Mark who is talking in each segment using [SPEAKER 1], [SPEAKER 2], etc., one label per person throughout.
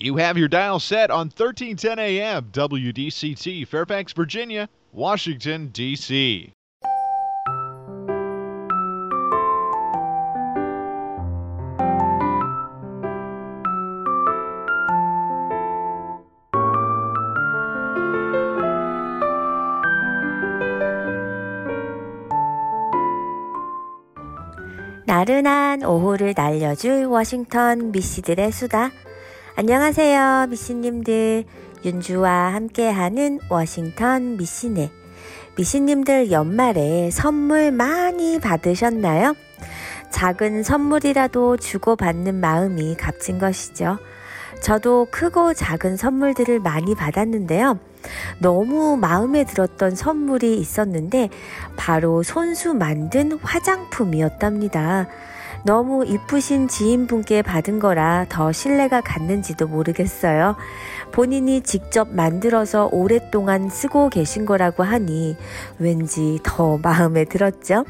[SPEAKER 1] You have your dial set on 1310 AM WDCT, Fairfax, Virginia, Washington, D.C.
[SPEAKER 2] 나른한 오후를 날려줄 워싱턴 미씨들의 수다. 안녕하세요, 미씨님들. 윤주와 함께하는 워싱턴 미씨네. 미씨님들 연말에 선물 많이 받으셨나요? 작은 선물이라도 주고받는 마음이 값진 것이죠. 저도 크고 작은 선물들을 많이 받았는데요. 너무 마음에 들었던 선물이 있었는데 바로 손수 만든 화장품이었답니다. 너무 이쁘신 지인분께 받은 거라 더 신뢰가 갔는지도 모르겠어요. 본인이 직접 만들어서 오랫동안 쓰고 계신 거라고 하니 왠지 더 마음에 들었죠.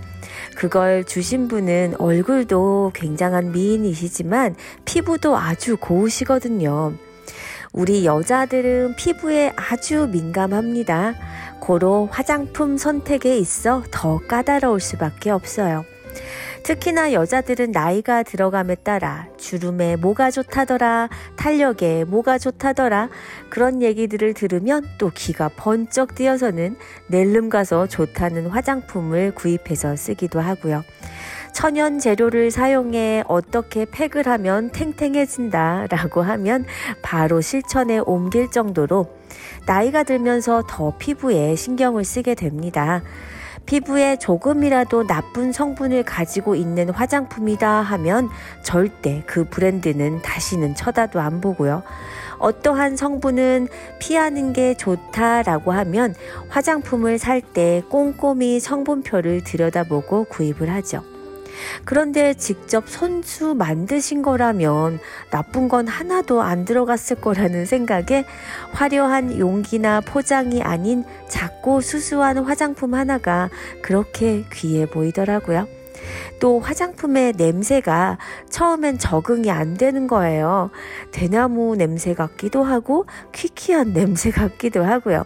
[SPEAKER 2] 그걸 주신 분은 얼굴도 굉장한 미인이시지만 피부도 아주 고우시거든요. 우리 여자들은 피부에 아주 민감합니다. 고로 화장품 선택에 있어 더 까다로울 수밖에 없어요. 특히나 여자들은 나이가 들어감에 따라 주름에 뭐가 좋다더라, 탄력에 뭐가 좋다더라, 그런 얘기들을 들으면 또 기가 번쩍 뛰어서는 낼름 가서 좋다는 화장품을 구입해서 쓰기도 하고요. 천연 재료를 사용해 어떻게 팩을 하면 탱탱해진다 라고 하면 바로 실천에 옮길 정도로 나이가 들면서 더 피부에 신경을 쓰게 됩니다. 피부에 조금이라도 나쁜 성분을 가지고 있는 화장품이다 하면 절대 그 브랜드는 다시는 쳐다도 안 보고요. 어떠한 성분은 피하는 게 좋다라고 하면 화장품을 살 때 꼼꼼히 성분표를 들여다보고 구입을 하죠. 그런데 직접 손수 만드신 거라면 나쁜 건 하나도 안 들어갔을 거라는 생각에 화려한 용기나 포장이 아닌 작고 수수한 화장품 하나가 그렇게 귀해 보이더라고요. 또 화장품의 냄새가 처음엔 적응이 안 되는 거예요. 대나무 냄새 같기도 하고 퀴퀴한 냄새 같기도 하고요.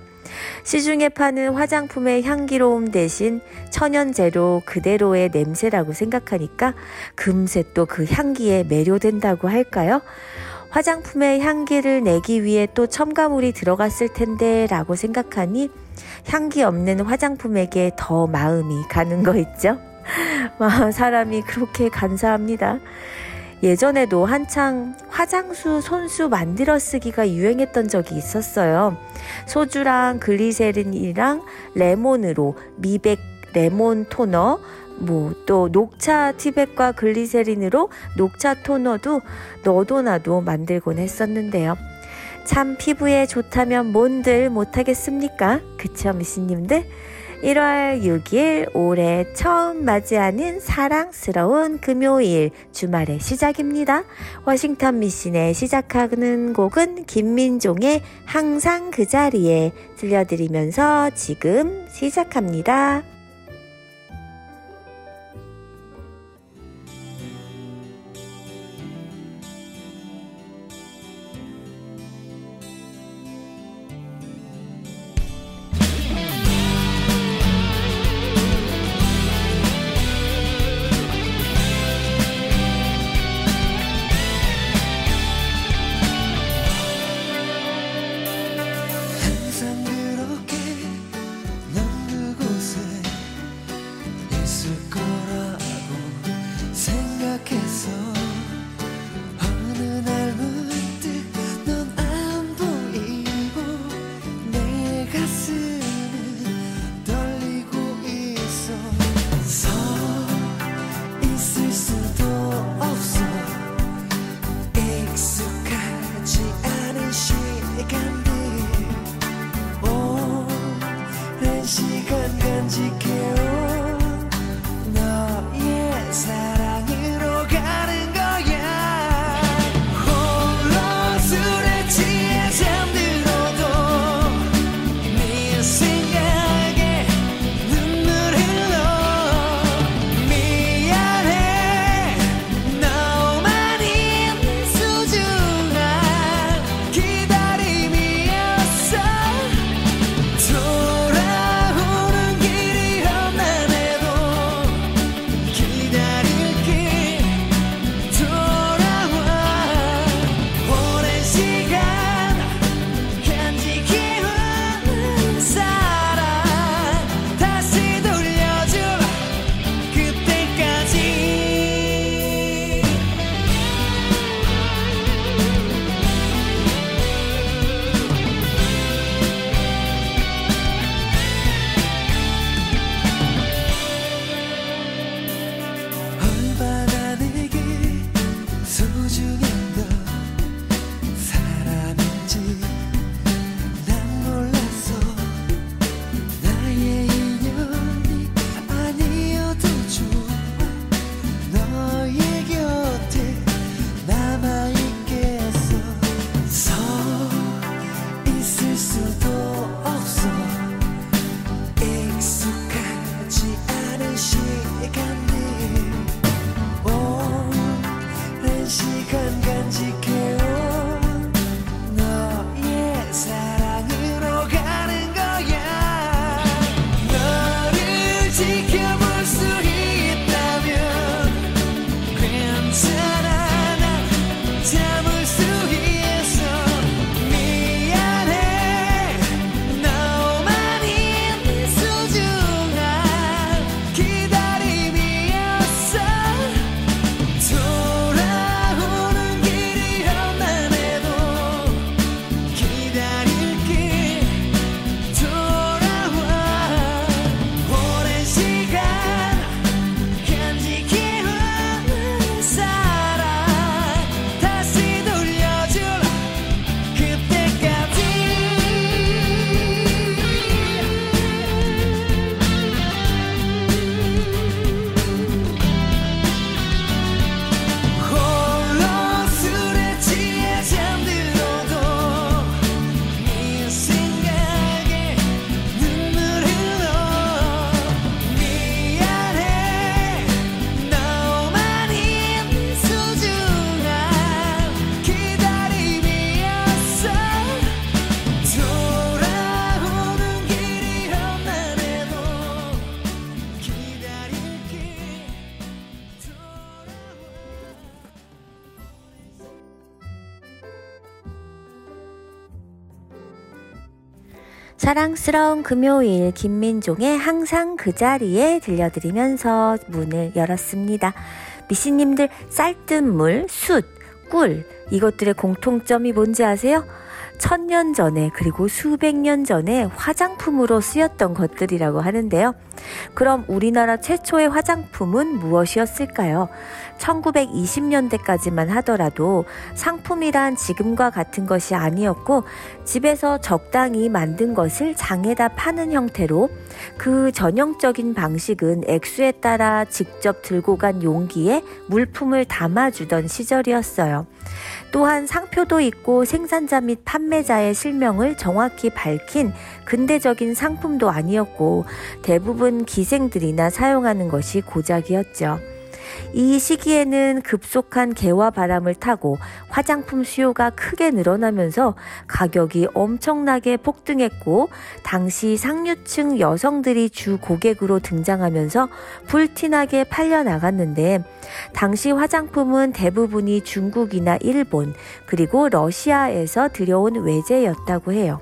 [SPEAKER 2] 시중에 파는 화장품의 향기로움 대신 천연 재료 그대로의 냄새라고 생각하니까 금세 또 그 향기에 매료된다고 할까요? 화장품의 향기를 내기 위해 또 첨가물이 들어갔을 텐데 라고 생각하니 향기 없는 화장품에게 더 마음이 가는 거 있죠? 사람이 그렇게 간사합니다. 예전에도 한창 화장수 손수 만들어 쓰기가 유행했던 적이 있었어요. 소주랑 글리세린이랑 레몬으로 미백 레몬 토너, 뭐 또 녹차 티백과 글리세린으로 녹차 토너도 너도 나도 만들곤 했었는데요. 참 피부에 좋다면 뭔들 못하겠습니까? 그쵸 미씨님들? 1월 6일 올해 처음 맞이하는 사랑스러운 금요일 주말의 시작입니다. 워싱턴 미신의 시작하는 곡은 김민종의 항상 그 자리에 들려드리면서 지금 시작합니다. 사랑스러운 금요일 김민종의 항상 그 자리에 들려드리면서 문을 열었습니다. 미씨님들 쌀뜨물, 숯, 꿀 이것들의 공통점이 뭔지 아세요? 천년 전에 그리고 수백 년 전에 화장품으로 쓰였던 것들이라고 하는데요. 그럼 우리나라 최초의 화장품은 무엇이었을까요? 1920년대까지만 하더라도 상품이란 지금과 같은 것이 아니었고 집에서 적당히 만든 것을 장에다 파는 형태로 그 전형적인 방식은 액수에 따라 직접 들고 간 용기에 물품을 담아주던 시절이었어요. 또한 상표도 있고 생산자 및 판매자의 실명을 정확히 밝힌 근대적인 상품도 아니었고 대부분 기생들이나 사용하는 것이 고작이었죠. 이 시기에는 급속한 개와 바람을 타고 화장품 수요가 크게 늘어나면서 가격이 엄청나게 폭등했고 당시 상류층 여성들이 주 고객으로 등장하면서 불티나게 팔려 나갔는데 당시 화장품은 대부분이 중국이나 일본 그리고 러시아에서 들여온 외제였다고 해요.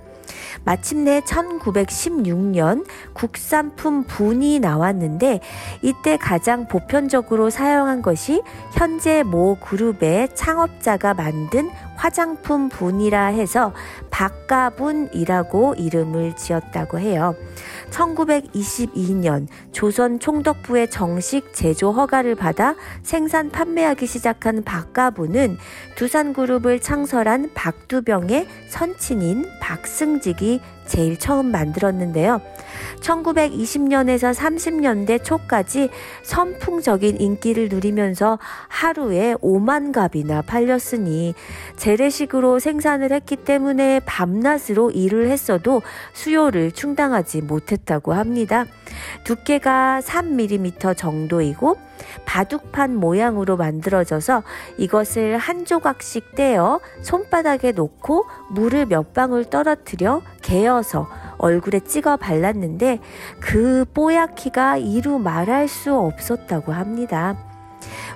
[SPEAKER 2] 마침내 1916년 국산품 분이 나왔는데 이때 가장 보편적으로 사용한 것이 현재 모 그룹의 창업자가 만든 화장품 분이라 해서 박가분이라고 이름을 지었다고 해요. 1922년 조선 총독부의 정식 제조 허가를 받아 생산 판매하기 시작한 박가부는 두산그룹을 창설한 박두병의 선친인 박승직이 제일 처음 만들었는데요. 1920년에서 30년대 초까지 선풍적인 인기를 누리면서 하루에 5만 갑이나 팔렸으니 재래식으로 생산을 했기 때문에 밤낮으로 일을 했어도 수요를 충당하지 못했 다고 합니다. 두께가 3mm 정도이고 바둑판 모양으로 만들어져서 이것을 한 조각씩 떼어 손바닥에 놓고 물을 몇 방울 떨어뜨려 개어서 얼굴에 찍어 발랐는데 그 뽀얗기가 이루 말할 수 없었다고 합니다.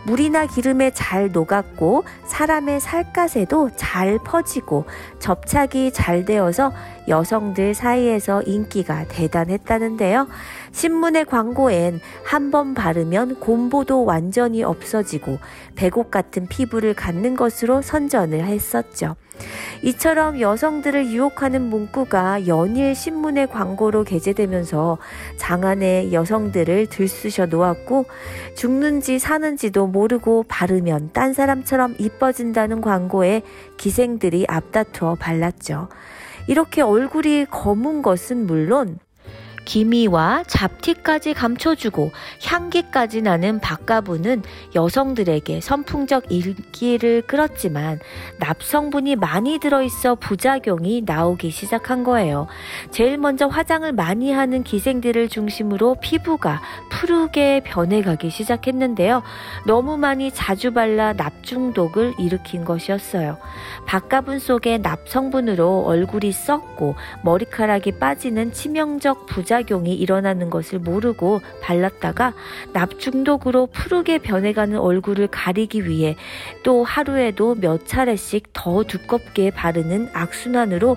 [SPEAKER 2] 물이나 기름에 잘 녹았고 사람의 살갗에도 잘 퍼지고 접착이 잘 되어서 여성들 사이에서 인기가 대단했다는데요. 신문의 광고엔 한 번 바르면 곰보도 완전히 없어지고 배곡 같은 피부를 갖는 것으로 선전을 했었죠. 이처럼 여성들을 유혹하는 문구가 연일 신문의 광고로 게재되면서 장안에 여성들을 들쑤셔 놓았고 죽는지 사는지도 모르고 바르면 딴 사람처럼 이뻐진다는 광고에 기생들이 앞다투어 발랐죠. 이렇게 얼굴이 검은 것은 물론 기미와 잡티까지 감춰주고 향기까지 나는 박가부는 여성들에게 선풍적 인기를 끌었지만 납성분이 많이 들어있어 부작용이 나오기 시작한 거예요. 제일 먼저 화장을 많이 하는 기생들을 중심으로 피부가 푸르게 변해가기 시작했는데요. 너무 많이 자주 발라 납중독을 일으킨 것이었어요. 박가분 속에 납성분으로 얼굴이 썩고 머리카락이 빠지는 치명적 부작 부작용이 일어나는 것을 모르고 발랐다가 납중독으로 푸르게 변해가는 얼굴을 가리기 위해 또 하루에도 몇 차례씩 더 두껍게 바르는 악순환으로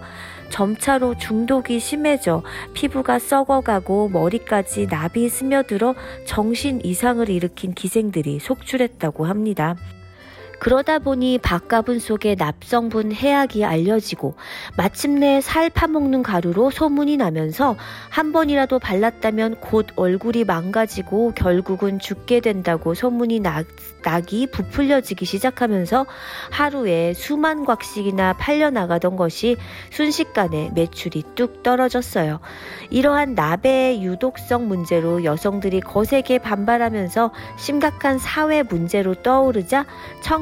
[SPEAKER 2] 점차로 중독이 심해져 피부가 썩어가고 머리까지 납이 스며들어 정신 이상을 일으킨 기생들이 속출했다고 합니다. 그러다 보니 밥가분 속에 납성분 해악이 알려지고 마침내 살 파먹는 가루로 소문이 나면서 한 번이라도 발랐다면 곧 얼굴이 망가지고 결국은 죽게 된다고 소문이 나, 낙이 부풀려지기 시작하면서 하루에 수만 곽씩이나 팔려나가던 것이 순식간에 매출이 뚝 떨어졌어요. 이러한 납의 유독성 문제로 여성들이 거세게 반발하면서 심각한 사회 문제로 떠오르자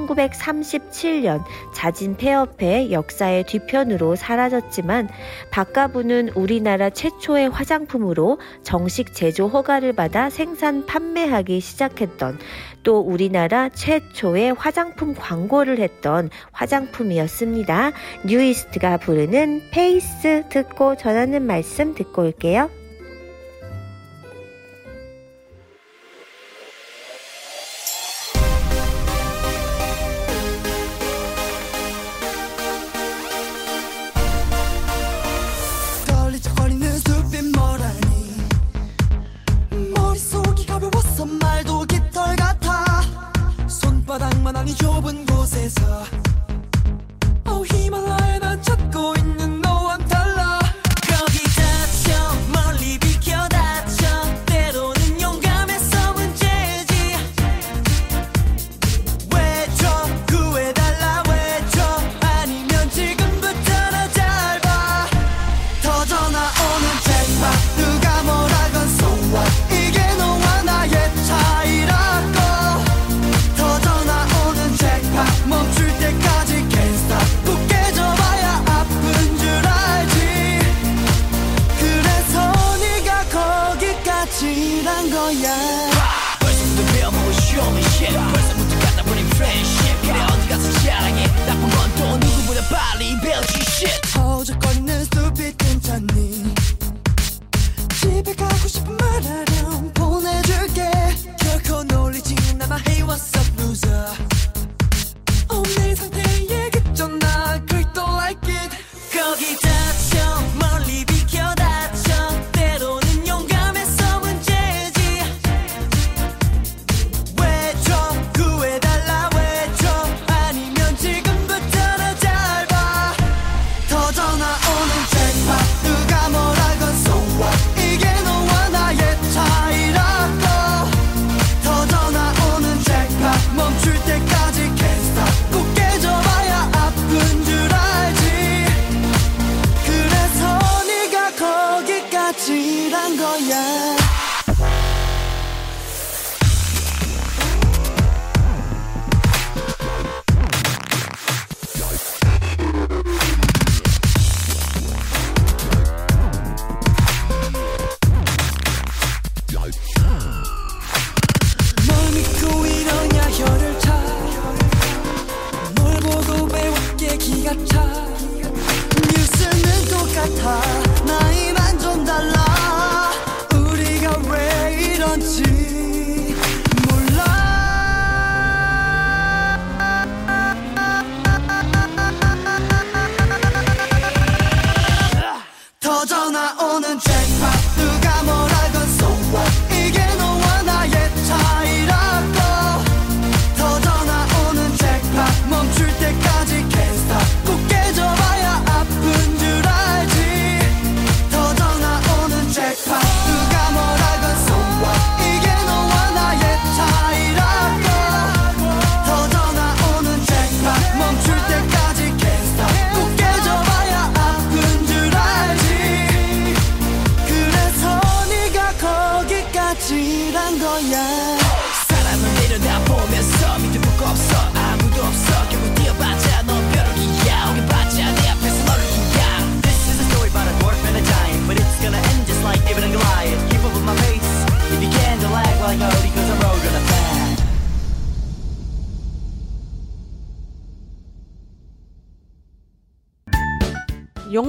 [SPEAKER 2] 1937년 자진 폐업해 역사의 뒤편으로 사라졌지만 박가부는 우리나라 최초의 화장품으로 정식 제조 허가를 받아 생산 판매하기 시작했던 또 우리나라 최초의 화장품 광고를 했던 화장품이었습니다. 뉴이스트가 부르는 Face 듣고 전하는 말씀 듣고 올게요.
[SPEAKER 3] 서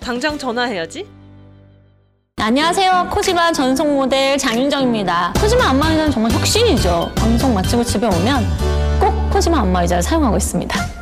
[SPEAKER 4] 당장 전화해야지.
[SPEAKER 5] 안녕하세요. 코지마 전속 모델 장윤정입니다. 코지마 안마의자는 정말 혁신이죠. 방송 마치고 집에 오면 꼭 코지마 안마의자를 사용하고 있습니다.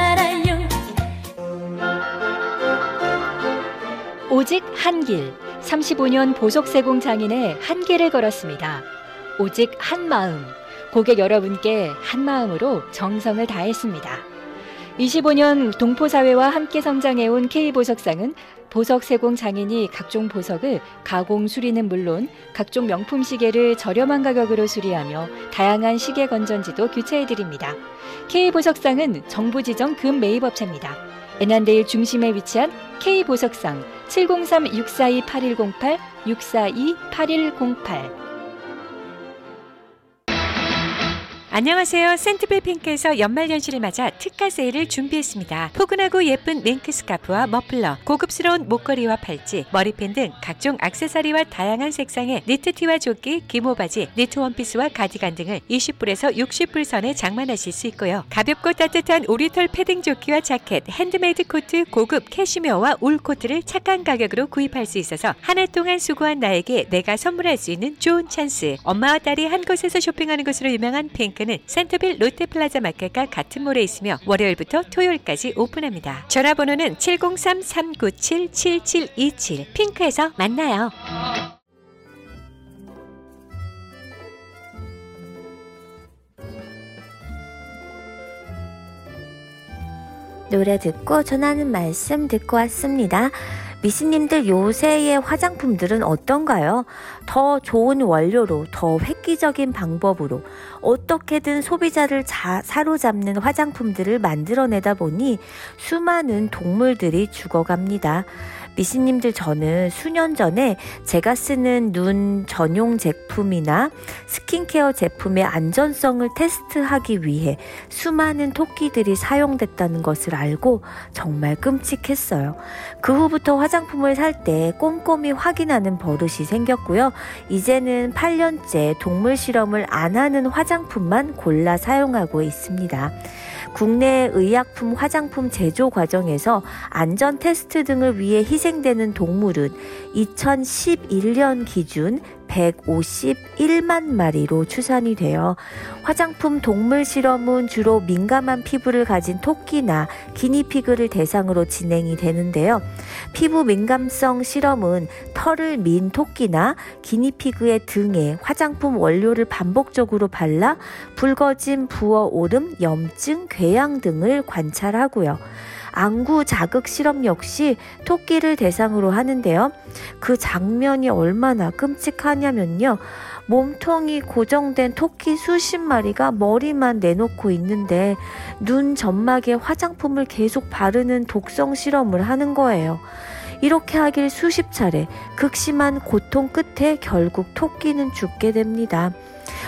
[SPEAKER 6] 오직 한 길, 35년 보석세공 장인의 한계를 걸었습니다. 오직 한 마음, 고객 여러분께 한 마음으로 정성을 다했습니다. 25년 동포사회와 함께 성장해온 K보석상은 보석 세공 장인이 각종 보석을 가공 수리는 물론 각종 명품 시계를 저렴한 가격으로 수리하며 다양한 시계 건전지도 교체해드립니다. K보석상은 정부 지정 금 매입업체입니다. 애난데일 중심에 위치한 K보석상 703-642-8108, 642-8108.
[SPEAKER 7] 안녕하세요. 센터빌 핑크에서 연말연시를 맞아 특가 세일을 준비했습니다. 포근하고 예쁜 밍크 스카프와 머플러, 고급스러운 목걸이와 팔찌, 머리핀 등 각종 액세서리와 다양한 색상의 니트티와 조끼, 기모바지, 니트 원피스와 가디건 등을 20불에서 60불 선에 장만하실 수 있고요. 가볍고 따뜻한 오리털 패딩 조끼와 자켓, 핸드메이드 코트, 고급 캐시미어와 울 코트를 착한 가격으로 구입할 수 있어서 한 해 동안 수고한 나에게 내가 선물할 수 있는 좋은 찬스. 엄마와 딸이 한 곳에서 쇼핑하는 것으로 유명한 핑크 마켓은 센터빌 롯데플라자 마켓과 같은 몰에 있으며 월요일부터 토요일까지 오픈합니다. 전화번호는 703-397-7727 핑크에서 만나요.
[SPEAKER 2] 노래 듣고 전하는 말씀 듣고 왔습니다. 미신님들 요새의 화장품들은 어떤가요? 더 좋은 원료로, 더 획기적인 방법으로 어떻게든 소비자를 자, 사로잡는 화장품들을 만들어내다 보니 수많은 동물들이 죽어갑니다. 미신님들 저는 수년 전에 제가 쓰는 눈 전용 제품이나 스킨케어 제품의 안전성을 테스트하기 위해 수많은 토끼들이 사용됐다는 것을 알고 정말 끔찍했어요. 그 후부터 화장품을 살 때 꼼꼼히 확인하는 버릇이 생겼고요. 이제는 8년째 동물 실험을 안 하는 화장품만 골라 사용하고 있습니다. 국내 의약품 화장품 제조 과정에서 안전 테스트 등을 위해 희생되는 동물은 2011년 기준 151만 마리로 추산이 되어 화장품 동물 실험은 주로 민감한 피부를 가진 토끼나 기니피그를 대상으로 진행이 되는데요. 피부 민감성 실험은 털을 민 토끼나 기니피그의 등에 화장품 원료를 반복적으로 발라 붉어짐, 부어오름, 염증, 궤양 등을 관찰하고요. 안구 자극 실험 역시 토끼를 대상으로 하는데요. 그 장면이 얼마나 끔찍하냐면요. 몸통이 고정된 토끼 수십 마리가 머리만 내놓고 있는데 눈 점막에 화장품을 계속 바르는 독성 실험을 하는 거예요. 이렇게 하길 수십 차례 극심한 고통 끝에 결국 토끼는 죽게 됩니다.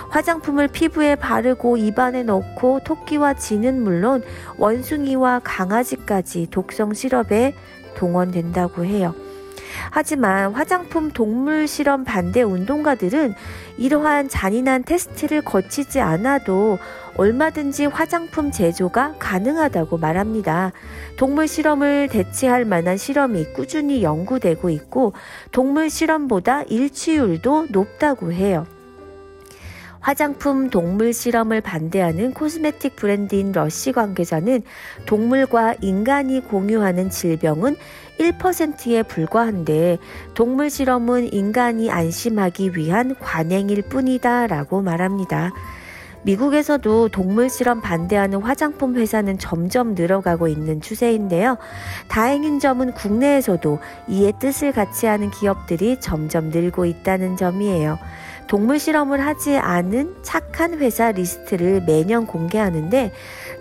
[SPEAKER 2] 화장품을 피부에 바르고 입안에 넣고 토끼와 쥐는 물론 원숭이와 강아지까지 독성 시럽에 동원된다고 해요. 하지만 화장품 동물 실험 반대 운동가들은 이러한 잔인한 테스트를 거치지 않아도 얼마든지 화장품 제조가 가능하다고 말합니다. 동물 실험을 대체할 만한 실험이 꾸준히 연구되고 있고 동물 실험보다 일치율도 높다고 해요. 화장품 동물 실험을 반대하는 코스메틱 브랜드인 러쉬 관계자는 동물과 인간이 공유하는 질병은 1%에 불과한데 동물 실험은 인간이 안심하기 위한 관행일 뿐이다 라고 말합니다. 미국에서도 동물 실험 반대하는 화장품 회사는 점점 늘어가고 있는 추세인데요. 다행인 점은 국내에서도 이에 뜻을 같이 하는 기업들이 점점 늘고 있다는 점이에요. 동물 실험을 하지 않은 착한 회사 리스트를 매년 공개하는데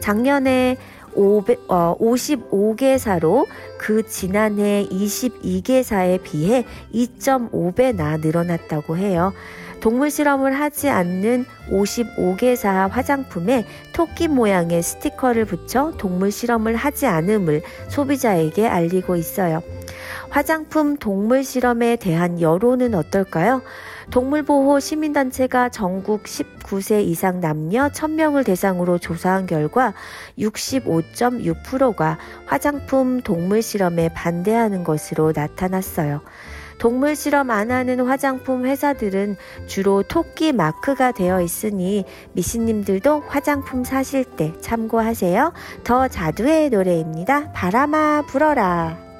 [SPEAKER 2] 작년에 500, 어, 55개사로 그 지난해 22개사에 비해 2.5배나 늘어났다고 해요. 동물 실험을 하지 않는 55개사 화장품에 토끼 모양의 스티커를 붙여 동물 실험을 하지 않음을 소비자에게 알리고 있어요. 화장품 동물 실험에 대한 여론은 어떨까요? 동물보호 시민단체가 전국 19세 이상 남녀 1000명을 대상으로 조사한 결과 65.6%가 화장품 동물 실험에 반대하는 것으로 나타났어요. 동물 실험 안 하는 화장품 회사들은 주로 토끼 마크가 되어 있으니 미신님들도 화장품 사실 때 참고하세요. 더 자두의 노래입니다. 바람아 불어라.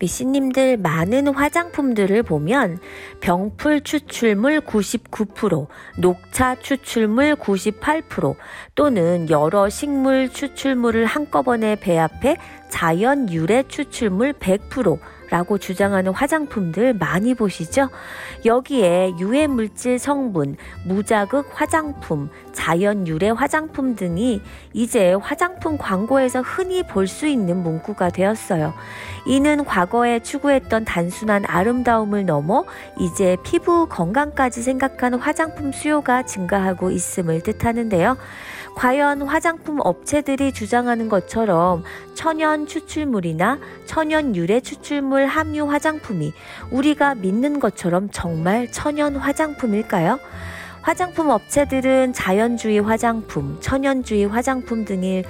[SPEAKER 2] 미씨님들 많은 화장품들을 보면 병풀 추출물 99%, 녹차 추출물 98% 또는 여러 식물 추출물을 한꺼번에 배합해 자연 유래 추출물 100% 라고 주장하는 화장품들 많이 보시죠? 여기에 유해 물질 성분, 무자극 화장품, 자연 유래 화장품 등이 이제 화장품 광고에서 흔히 볼 수 있는 문구가 되었어요. 이는 과거에 추구했던 단순한 아름다움을 넘어 이제 피부 건강까지 생각하는 화장품 수요가 증가하고 있음을 뜻하는데요. 과연 화장품 업체들이 주장하는 것처럼 천연 추출물이나 천연 유래 추출물 함유 화장품이 우리가 믿는 것처럼 정말 천연 화장품일까요? 화장품 업체들은 자연주의 화장품, 천연주의 화장품 등을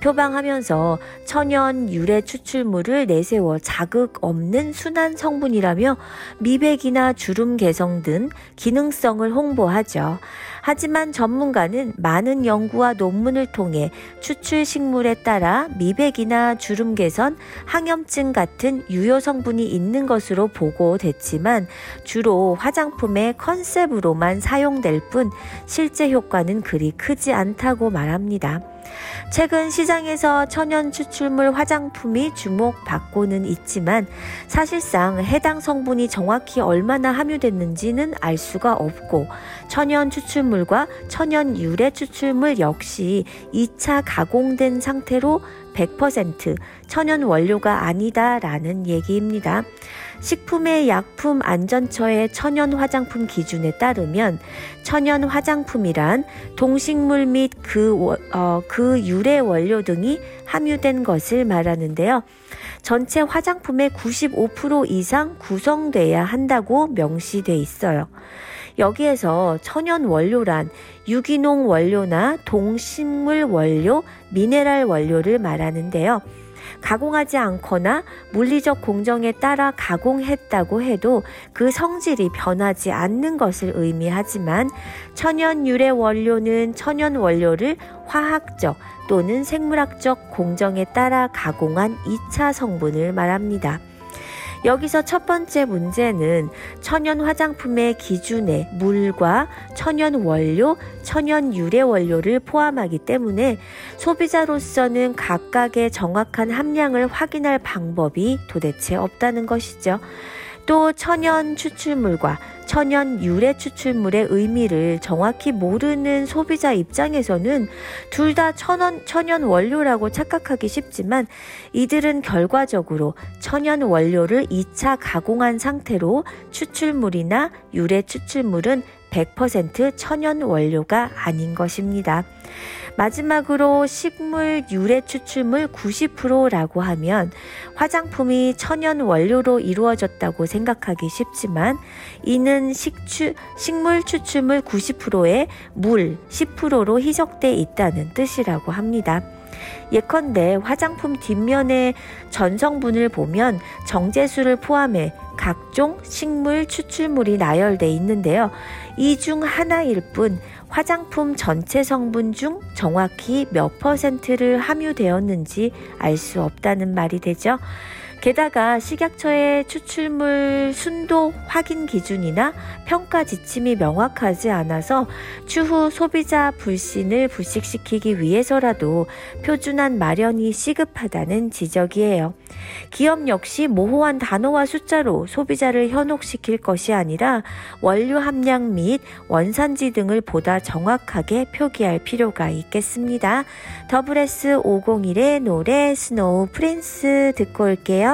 [SPEAKER 2] 표방하면서 천연 유래 추출물을 내세워 자극 없는 순한 성분이라며 미백이나 주름 개성 등 기능성을 홍보하죠. 하지만 전문가는 많은 연구와 논문을 통해 추출 식물에 따라 미백이나 주름 개선, 항염증 같은 유효 성분이 있는 것으로 보고됐지만 주로 화장품의 컨셉으로만 사용될 뿐 실제 효과는 그리 크지 않다고 말합니다. 최근 시장에서 천연 추출물 화장품이 주목받고는 있지만 사실상 해당 성분이 정확히 얼마나 함유됐는지는 알 수가 없고 천연 추출물과 천연 유래 추출물 역시 2차 가공된 상태로 100% 천연 원료가 아니다라는 얘기입니다. 식품의 약품 안전처의 천연 화장품 기준에 따르면 천연 화장품이란 동식물 및그 어, 그 유래 원료 등이 함유된 것을 말하는데요. 전체 화장품의 95% 이상 구성돼야 한다고 명시돼 있어요. 여기에서 천연 원료란 유기농 원료나 동식물 원료, 미네랄 원료를 말하는데요. 가공하지 않거나 물리적 공정에 따라 가공했다고 해도 그 성질이 변하지 않는 것을 의미하지만 천연 유래 원료는 천연 원료를 화학적 또는 생물학적 공정에 따라 가공한 2차 성분을 말합니다. 여기서 첫 번째 문제는 천연 화장품의 기준에 물과 천연 원료, 천연 유래 원료를 포함하기 때문에 소비자로서는 각각의 정확한 함량을 확인할 방법이 도대체 없다는 것이죠. 또 천연 추출물과 천연 유래 추출물의 의미를 정확히 모르는 소비자 입장에서는 둘 다 천연, 원료라고 착각하기 쉽지만 이들은 결과적으로 천연 원료를 2차 가공한 상태로 추출물이나 유래 추출물은 100% 천연 원료가 아닌 것입니다. 마지막으로 식물 유래 추출물 90%라고 하면 화장품이 천연 원료로 이루어졌다고 생각하기 쉽지만 이는 식추, 식물 추출물 90%에 물 10%로 희석돼 있다는 뜻이라고 합니다. 예컨대 화장품 뒷면의 전성분을 보면 정제수를 포함해 각종 식물 추출물이 나열돼 있는데요. 이 중 하나일 뿐 화장품 전체 성분 중 정확히 몇 퍼센트를 함유되었는지 알 수 없다는 말이 되죠. 게다가 식약처의 추출물 순도 확인 기준이나 평가 지침이 명확하지 않아서 추후 소비자 불신을 불식시키기 위해서라도 표준안 마련이 시급하다는 지적이에요. 기업 역시 모호한 단어와 숫자로 소비자를 현혹시킬 것이 아니라 원료 함량 및 원산지 등을 보다 정확하게 표기할 필요가 있겠습니다. 더블S 501의 노래 스노우 프린스 듣고 올게요.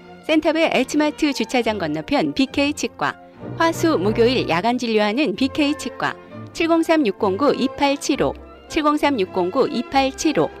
[SPEAKER 8] 센터빌 H마트 주차장 건너편 BK 치과. 화수 목요일 야간 진료하는 BK 치과. 703-609-2875. 703-609-2875.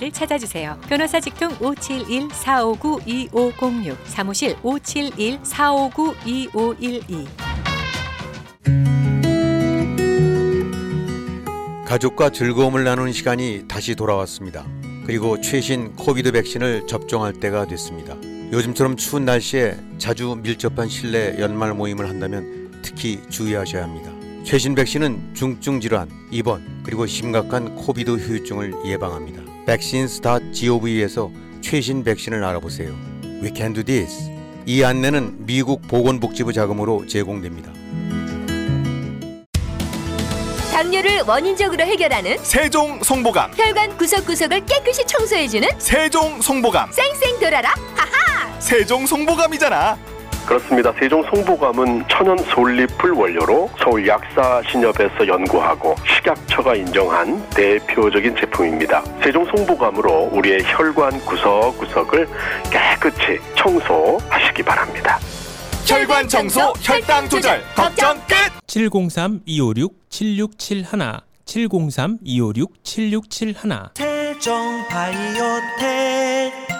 [SPEAKER 7] 를 찾아주세요. 변호사 직통 571-459-2506 사무실 571-459-2512
[SPEAKER 9] 가족과 즐거움을 나누는 시간이 다시 돌아왔습니다. 그리고 최신 코비드 백신을 접종할 때가 됐습니다. 요즘처럼 추운 날씨에 자주 밀접한 실내 연말 모임을 한다면 특히 주의하셔야 합니다. 최신 백신은 중증 질환, 입원, 그리고 심각한 코비드 후유증을 예방합니다. vaccines.gov에서 최신 백신을 알아보세요. We can do this. 이 안내는 미국 보건복지부 자금으로 제공됩니다.
[SPEAKER 10] 당뇨를 원인적으로 해결하는
[SPEAKER 11] 세종 송보감
[SPEAKER 10] 혈관 구석구석을 깨끗이 청소해주는
[SPEAKER 11] 세종 송보감
[SPEAKER 10] 쌩쌩 돌아라 하하
[SPEAKER 11] 세종 송보감이잖아
[SPEAKER 12] 그렇습니다. 세종 송보감은 천연 솔잎을 원료로 서울 약사 신협에서 연구하고 식약처가 인정한 대표적인 제품입니다. 세종 송보감으로 우리의 혈관 구석구석을 깨끗이 청소하시기 바랍니다.
[SPEAKER 11] 혈관 청소, 혈당 조절, 걱정 끝!
[SPEAKER 13] 703-256-7671 703-256-7671
[SPEAKER 3] 세종 바이오텍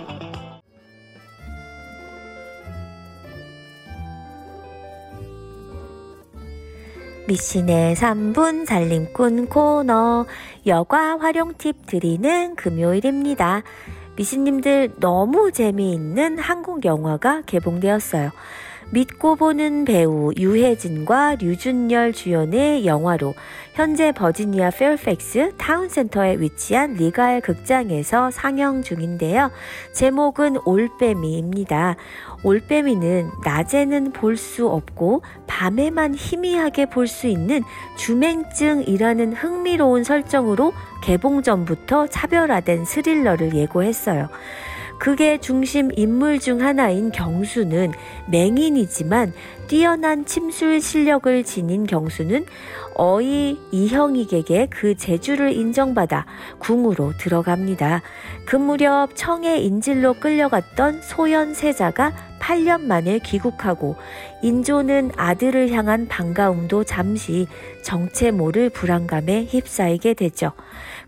[SPEAKER 2] 미씨의 3분 살림꾼 코너 여가 활용 팁 드리는 금요일입니다. 미씨님들 너무 재미있는 한국 영화가 개봉되었어요. 믿고 보는 배우 유혜진과 류준열 주연의 영화로 현재 버지니아 페어팩스 타운센터에 위치한 리갈 극장에서 상영 중인데요. 제목은 올빼미입니다. 올빼미는 낮에는 볼 수 없고 밤에만 희미하게 볼 수 있는 주맹증이라는 흥미로운 설정으로 개봉 전부터 차별화된 스릴러를 예고했어요. 극의 중심 인물 중 하나인 경수는 맹인이지만 뛰어난 침술 실력을 지닌 경수는 어이 이형익에게 그 재주를 인정받아 궁으로 들어갑니다. 그 무렵 청의 인질로 끌려갔던 소연 세자가 8년 만에 귀국하고 인조는 아들을 향한 반가움도 잠시 정체 모를 불안감에 휩싸이게 되죠.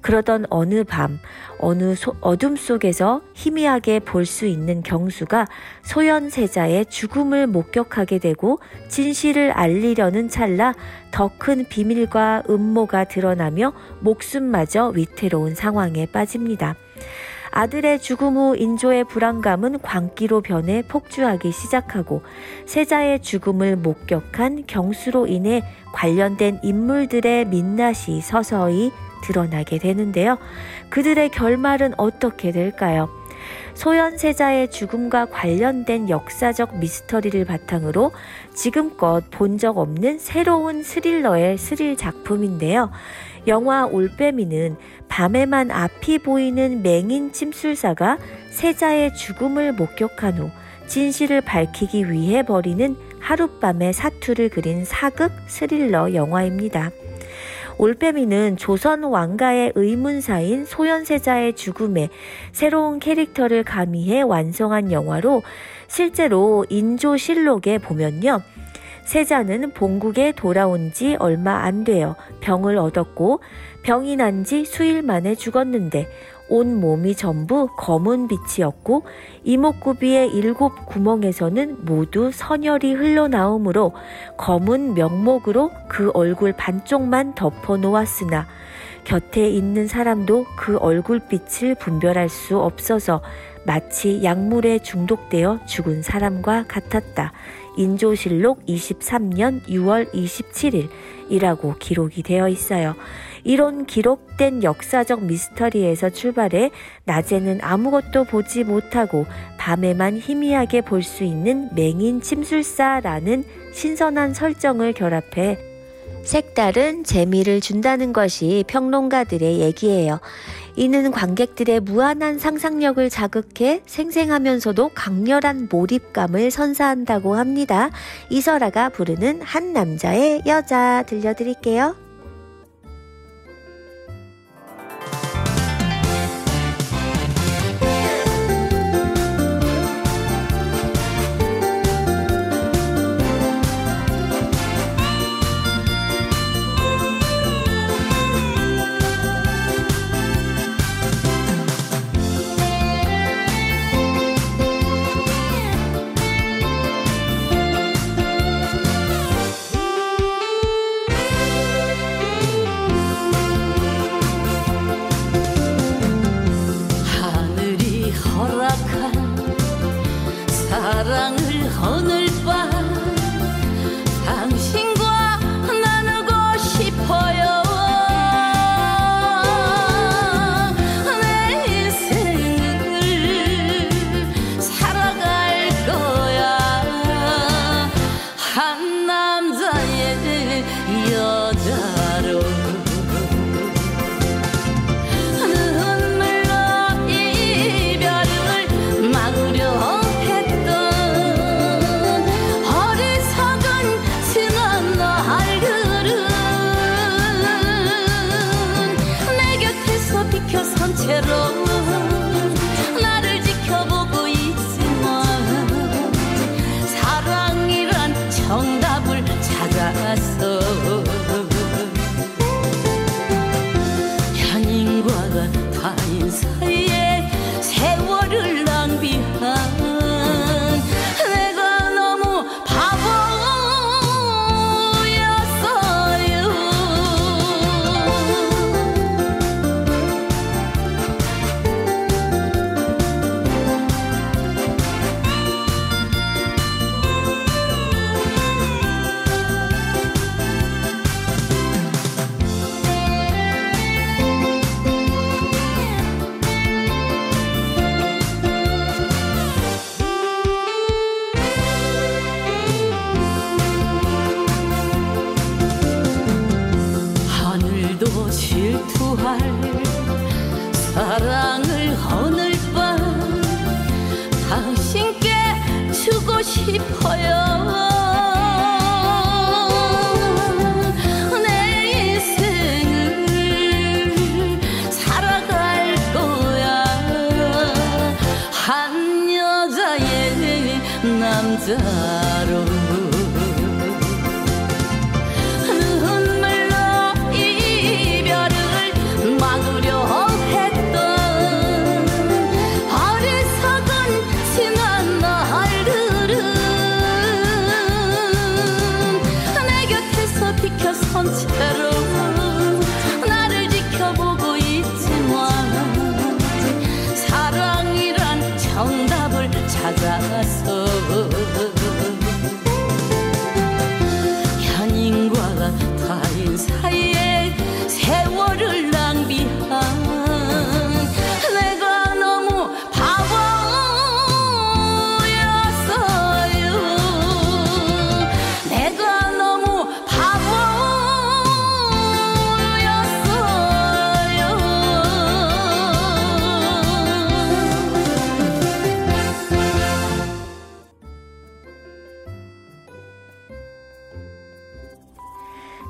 [SPEAKER 2] 그러던 어느 밤, 어느 소, 어둠 속에서 희미하게 볼 수 있는 경수가 소현세자의 죽음을 목격하게 되고 진실을 알리려는 찰나 더 큰 비밀과 음모가 드러나며 목숨마저 위태로운 상황에 빠집니다. 아들의 죽음 후 인조의 불안감은 광기로 변해 폭주하기 시작하고 세자의 죽음을 목격한 경수로 인해 관련된 인물들의 민낯이 서서히 드러나게 되는데요. 그들의 결말은 어떻게 될까요? 소현세자의 죽음과 관련된 역사적 미스터리를 바탕으로 지금껏 본 적 없는 새로운 스릴러의 스릴 작품인데요. 영화 올빼미는
[SPEAKER 14] 밤에만 앞이 보이는 맹인 침술사가 세자의 죽음을 목격한 후 진실을 밝히기 위해 벌이는 하룻밤의 사투를 그린 사극 스릴러 영화입니다. 올빼미는 조선 왕가의 의문사인 소현세자의 죽음에 새로운 캐릭터를 가미해 완성한 영화로 실제로 인조실록에 보면요. 세자는 본국에 돌아온 지 얼마 안 되어 병을 얻었고 병이 난 지 수일 만에 죽었는데 온 몸이 전부 검은 빛이었고 이목구비의 일곱 구멍에서는 모두 선혈이 흘러나오므로 검은 명목으로 그 얼굴 반쪽만 덮어 놓았으나 곁에 있는 사람도 그 얼굴빛을 분별할 수 없어서 마치 약물에 중독되어 죽은 사람과 같았다. 인조실록 23년 6월 27일이라고 기록이 되어 있어요. 이런 기록된 역사적 미스터리에서 출발해 낮에는 아무것도 보지 못하고 밤에만 희미하게 볼 수 있는 맹인 침술사라는 신선한 설정을 결합해 색다른 재미를 준다는 것이 평론가들의 얘기예요. 이는 관객들의 무한한 상상력을 자극해 생생하면서도 강렬한 몰입감을 선사한다고 합니다. 이설아가 부르는 한 남자의 여자 들려드릴게요.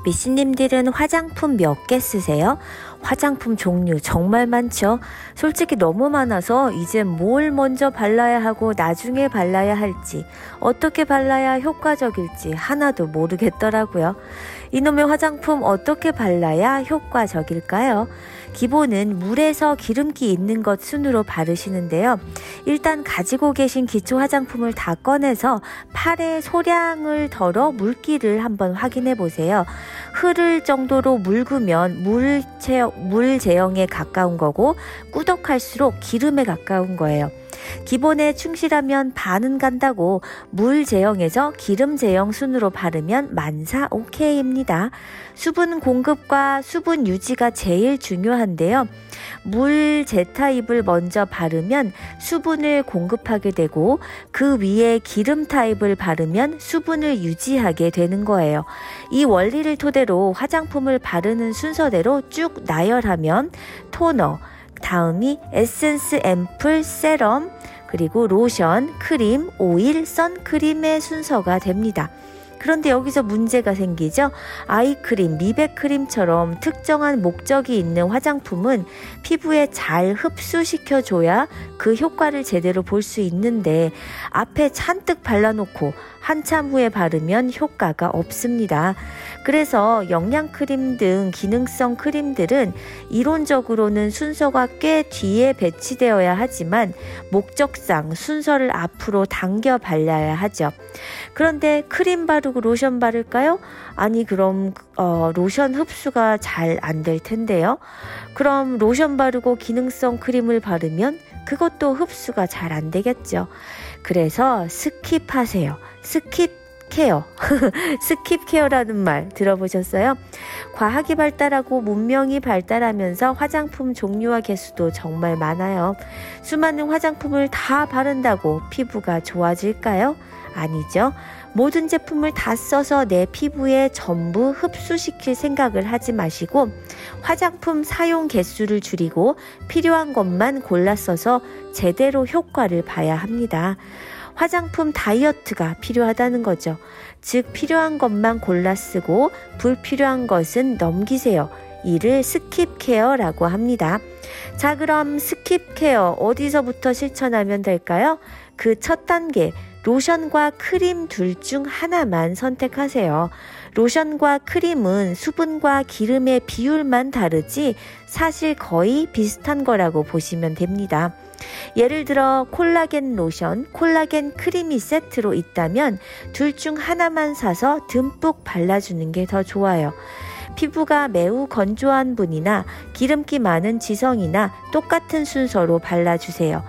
[SPEAKER 2] 미씨님들은 화장품 몇 개 쓰세요? 화장품 종류 정말 많죠? 솔직히 너무 많아서 이제 뭘 먼저 발라야 하고 나중에 발라야 할지, 어떻게 발라야 효과적일지 하나도 모르겠더라고요. 이놈의 화장품 어떻게 발라야 효과적일까요? 기본은 물에서 기름기 있는 것 순으로 바르시는데요. 일단 가지고 계신 기초 화장품을 다 꺼내서 팔에 소량을 덜어 물기를 한번 확인해 보세요. 흐를 정도로 묽으면 물 제형, 물 제형에 가까운 거고 꾸덕할수록 기름에 가까운 거예요. 기본에 충실하면 반은 간다고 물 제형에서 기름 제형 순으로 바르면 만사 오케이입니다. 수분 공급과 수분 유지가 제일 중요한데요. 물 제타입을 먼저 바르면 수분을 공급하게 되고 그 위에 기름 타입을 바르면 수분을 유지하게 되는 거예요. 이 원리를 토대로 화장품을 바르는 순서대로 쭉 나열하면 토너, 다음이 에센스 앰플 세럼, 그리고 로션, 크림, 오일, 선크림의 순서가 됩니다. 그런데 여기서 문제가 생기죠. 아이크림, 미백크림처럼 특정한 목적이 있는 화장품은 피부에 잘 흡수시켜줘야 그 효과를 제대로 볼 수 있는데 앞에 잔뜩 발라놓고 한참 후에 바르면 효과가 없습니다. 그래서 영양 크림 등 기능성 크림들은 이론적으로는 순서가 꽤 뒤에 배치되어야 하지만 목적상 순서를 앞으로 당겨 발라야 하죠. 그런데 크림 바르고 로션 바를까요? 아니 그럼 어, 로션 흡수가 잘 안 될 텐데요. 그럼 로션 바르고 기능성 크림을 바르면 그것도 흡수가 잘 안 되겠죠. 그래서 skip하세요. Skip care. Skip care라는 말 들어보셨어요? 과학이 발달하고 문명이 발달하면서 화장품 종류와 개수도 정말 많아요. 수많은 화장품을 다 바른다고 피부가 좋아질까요? 아니죠. 모든 제품을 다 써서 내 피부에 전부 흡수시킬 생각을 하지 마시고 화장품 사용 개수를 줄이고 필요한 것만 골라 써서 제대로 효과를 봐야 합니다. 화장품 다이어트가 필요하다는 거죠. 즉, 필요한 것만 골라 쓰고 불필요한 것은 넘기세요. 이를 skip care라고 합니다. 자, 그럼 skip care 어디서부터 실천하면 될까요? 그 첫 단계, 로션과 크림 둘 중 하나만 선택하세요. 로션과 크림은 수분과 기름의 비율만 다르지 사실 거의 비슷한 거라고 보시면 됩니다. 예를 들어 콜라겐 로션, 콜라겐 크림이 세트로 있다면 둘 중 하나만 사서 듬뿍 발라주는 게 더 좋아요. 피부가 매우 건조한 분이나 기름기 많은 지성이나 똑같은 순서로 발라주세요.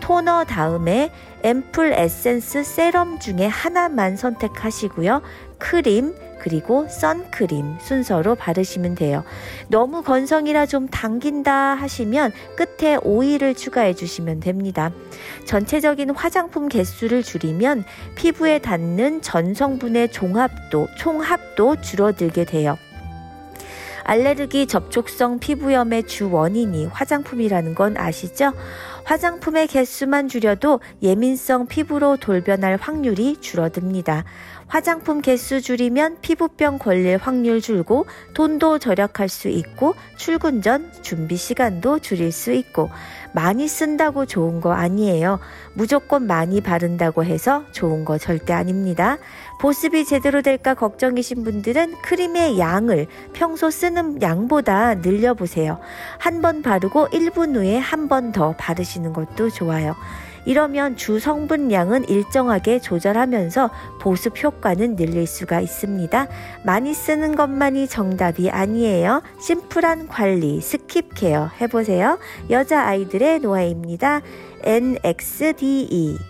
[SPEAKER 2] 토너 다음에 앰플 에센스 세럼 중에 하나만 선택하시고요. 크림, 그리고 선크림 순서로 바르시면 돼요. 너무 건성이라 좀 당긴다 하시면 끝에 오일을 추가해 주시면 됩니다. 전체적인 화장품 개수를 줄이면 피부에 닿는 전성분의 종합도, 총합도 줄어들게 돼요. 알레르기 접촉성 피부염의 주 원인이 화장품이라는 건 아시죠? 화장품의 개수만 줄여도 예민성 피부로 돌변할 확률이 줄어듭니다. 화장품 개수 줄이면 피부병 걸릴 확률 줄고 돈도 절약할 수 있고 출근 전 준비 시간도 줄일 수 있고 많이 쓴다고 좋은 거 아니에요. 무조건 많이 바른다고 해서 좋은 거 절대 아닙니다. 보습이 제대로 될까 걱정이신 분들은 크림의 양을 평소 쓰는 양보다 늘려보세요. 한 번 바르고 1분 후에 한 번 더 바르시는 것도 좋아요. 이러면 주 성분량은 일정하게 조절하면서 보습 효과는 늘릴 수가 있습니다. 많이 쓰는 것만이 정답이 아니에요. 심플한 관리, skip care 해보세요. 여자 아이들의 누드입니다. NXDE.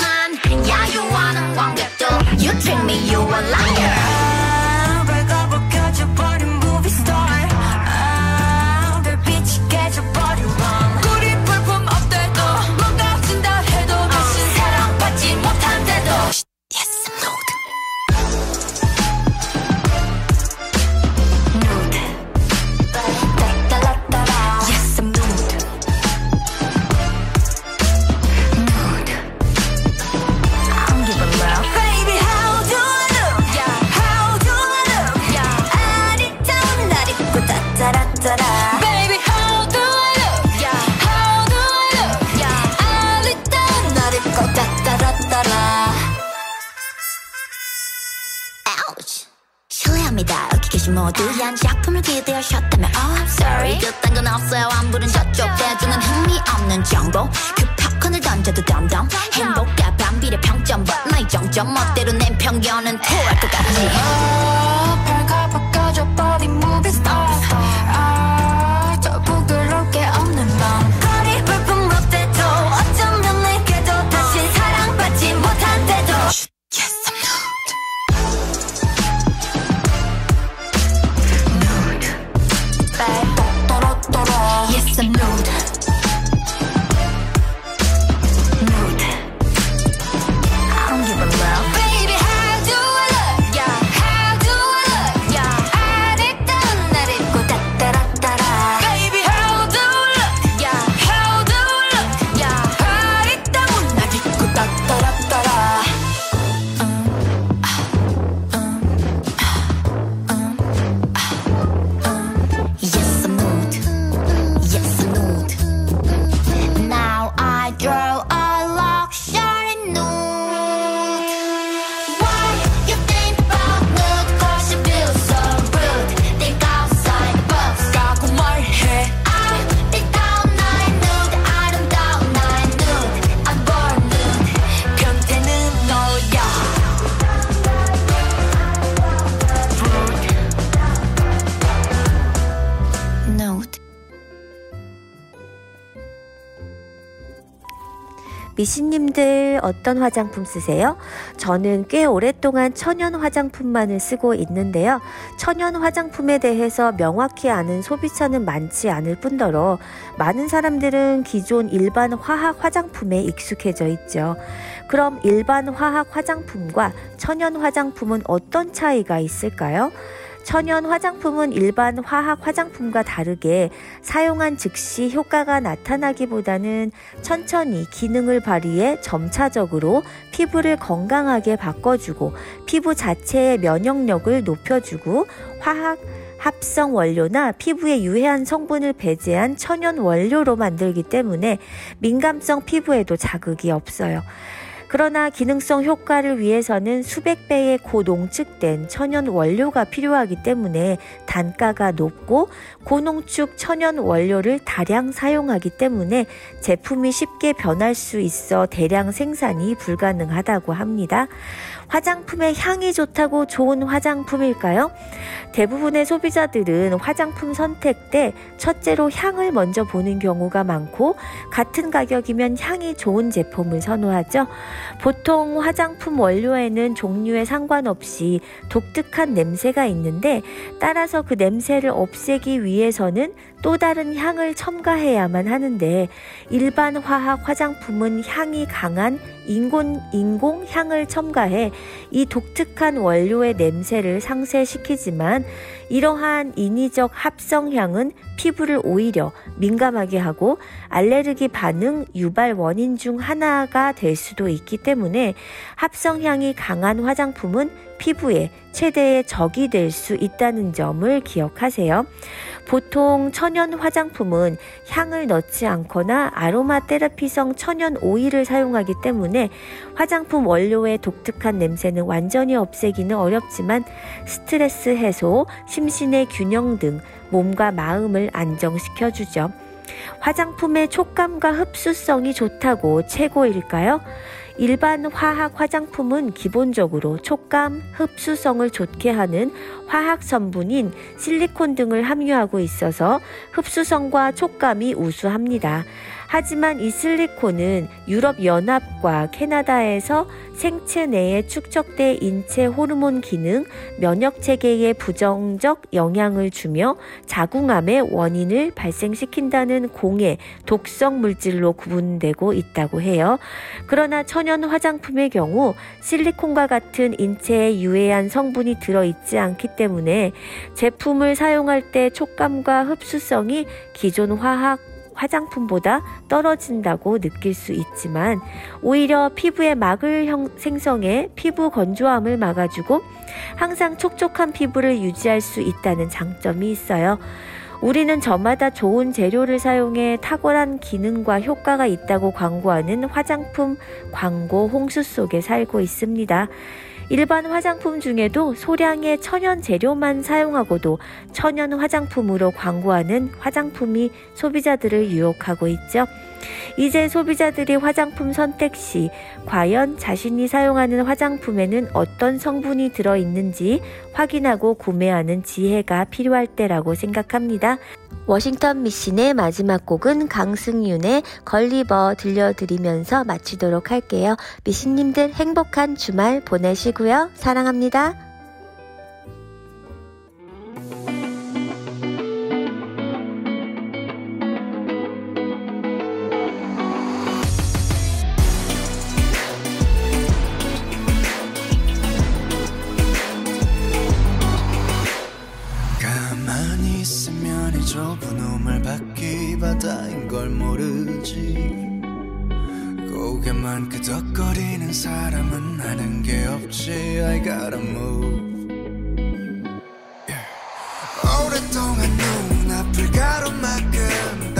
[SPEAKER 13] me, you a liar.
[SPEAKER 2] 미신님들 어떤 화장품 쓰세요? 저는 꽤 오랫동안 천연 화장품만을 쓰고 있는데요. 천연 화장품에 대해서 명확히 아는 소비자는 많지 않을 뿐더러 많은 사람들은 기존 일반 화학 화장품에 익숙해져 있죠. 그럼 일반 화학 화장품과 천연 화장품은 어떤 차이가 있을까요? 천연 화장품은 일반 화학 화장품과 다르게 사용한 즉시 효과가 나타나기보다는 천천히 기능을 발휘해 점차적으로 피부를 건강하게 바꿔주고 피부 자체의 면역력을 높여주고 화학 합성 원료나 피부에 유해한 성분을 배제한 천연 원료로 만들기 때문에 민감성 피부에도 자극이 없어요. 그러나 기능성 효과를 위해서는 수백 배의 고농축된 천연 원료가 필요하기 때문에 단가가 높고 고농축 천연 원료를 다량 사용하기 때문에 제품이 쉽게 변할 수 있어 대량 생산이 불가능하다고 합니다. 화장품의 향이 좋다고 좋은 화장품일까요? 대부분의 소비자들은 화장품 선택 때 첫째로 향을 먼저 보는 경우가 많고 같은 가격이면 향이 좋은 제품을 선호하죠. 보통 화장품 원료에는 종류에 상관없이 독특한 냄새가 있는데 따라서 그 냄새를 없애기 위해서는 또 다른 향을 첨가해야만 하는데 일반 화학 화장품은 향이 강한 인공, 인공 향을 첨가해 이 독특한 원료의 냄새를 상쇄시키지만 이러한 인위적 합성향은 피부를 오히려 민감하게 하고 알레르기 반응 유발 원인 중 하나가 될 수도 있기 때문에 합성향이 강한 화장품은 피부에 최대의 적이 될 수 있다는 점을 기억하세요. 보통 천연 화장품은 향을 넣지 않거나 아로마 테라피성 천연 오일을 사용하기 때문에 화장품 원료의 독특한 냄새는 완전히 없애기는 어렵지만 스트레스 해소, 심신의 균형 등 몸과 마음을 안정시켜 주죠. 화장품의 촉감과 흡수성이 좋다고 최고일까요? 일반 화학 화장품은 기본적으로 촉감, 흡수성을 좋게 하는 화학 성분인 실리콘 등을 함유하고 있어서 흡수성과 촉감이 우수합니다. 하지만 이 실리콘은 유럽 연합과 캐나다에서 생체 내에 축적돼 인체 호르몬 기능, 면역 체계에 부정적 영향을 주며 자궁암의 원인을 발생시킨다는 공해 독성 물질로 구분되고 있다고 해요. 그러나 천연 화장품의 경우 실리콘과 같은 인체에 유해한 성분이 들어있지 않기 때문에 제품을 사용할 때 촉감과 흡수성이 기존 화학 화장품보다 떨어진다고 느낄 수 있지만 오히려 피부에 막을 형, 생성해 피부 건조함을 막아주고 항상 촉촉한 피부를 유지할 수 있다는 장점이 있어요. 우리는 저마다 좋은 재료를 사용해 탁월한 기능과 효과가 있다고 광고하는 화장품 광고 홍수 속에 살고 있습니다. 일반 화장품 중에도 소량의 천연 재료만 사용하고도 천연 화장품으로 광고하는 화장품이 소비자들을 유혹하고 있죠. 이제 소비자들이 화장품 선택 시 과연 자신이 사용하는 화장품에는 어떤 성분이 들어 있는지 확인하고 구매하는 지혜가 필요할 때라고 생각합니다. 워싱턴 미신의 마지막 곡은 강승윤의 걸리버 들려드리면서 마치도록 할게요. 미신님들 행복한 주말 보내시고요. 사랑합니다.
[SPEAKER 3] 고개만 끄덕거리는 사람은 아는 게 없지 I gotta move yeah. 오랫동안 눈앞을 가로막은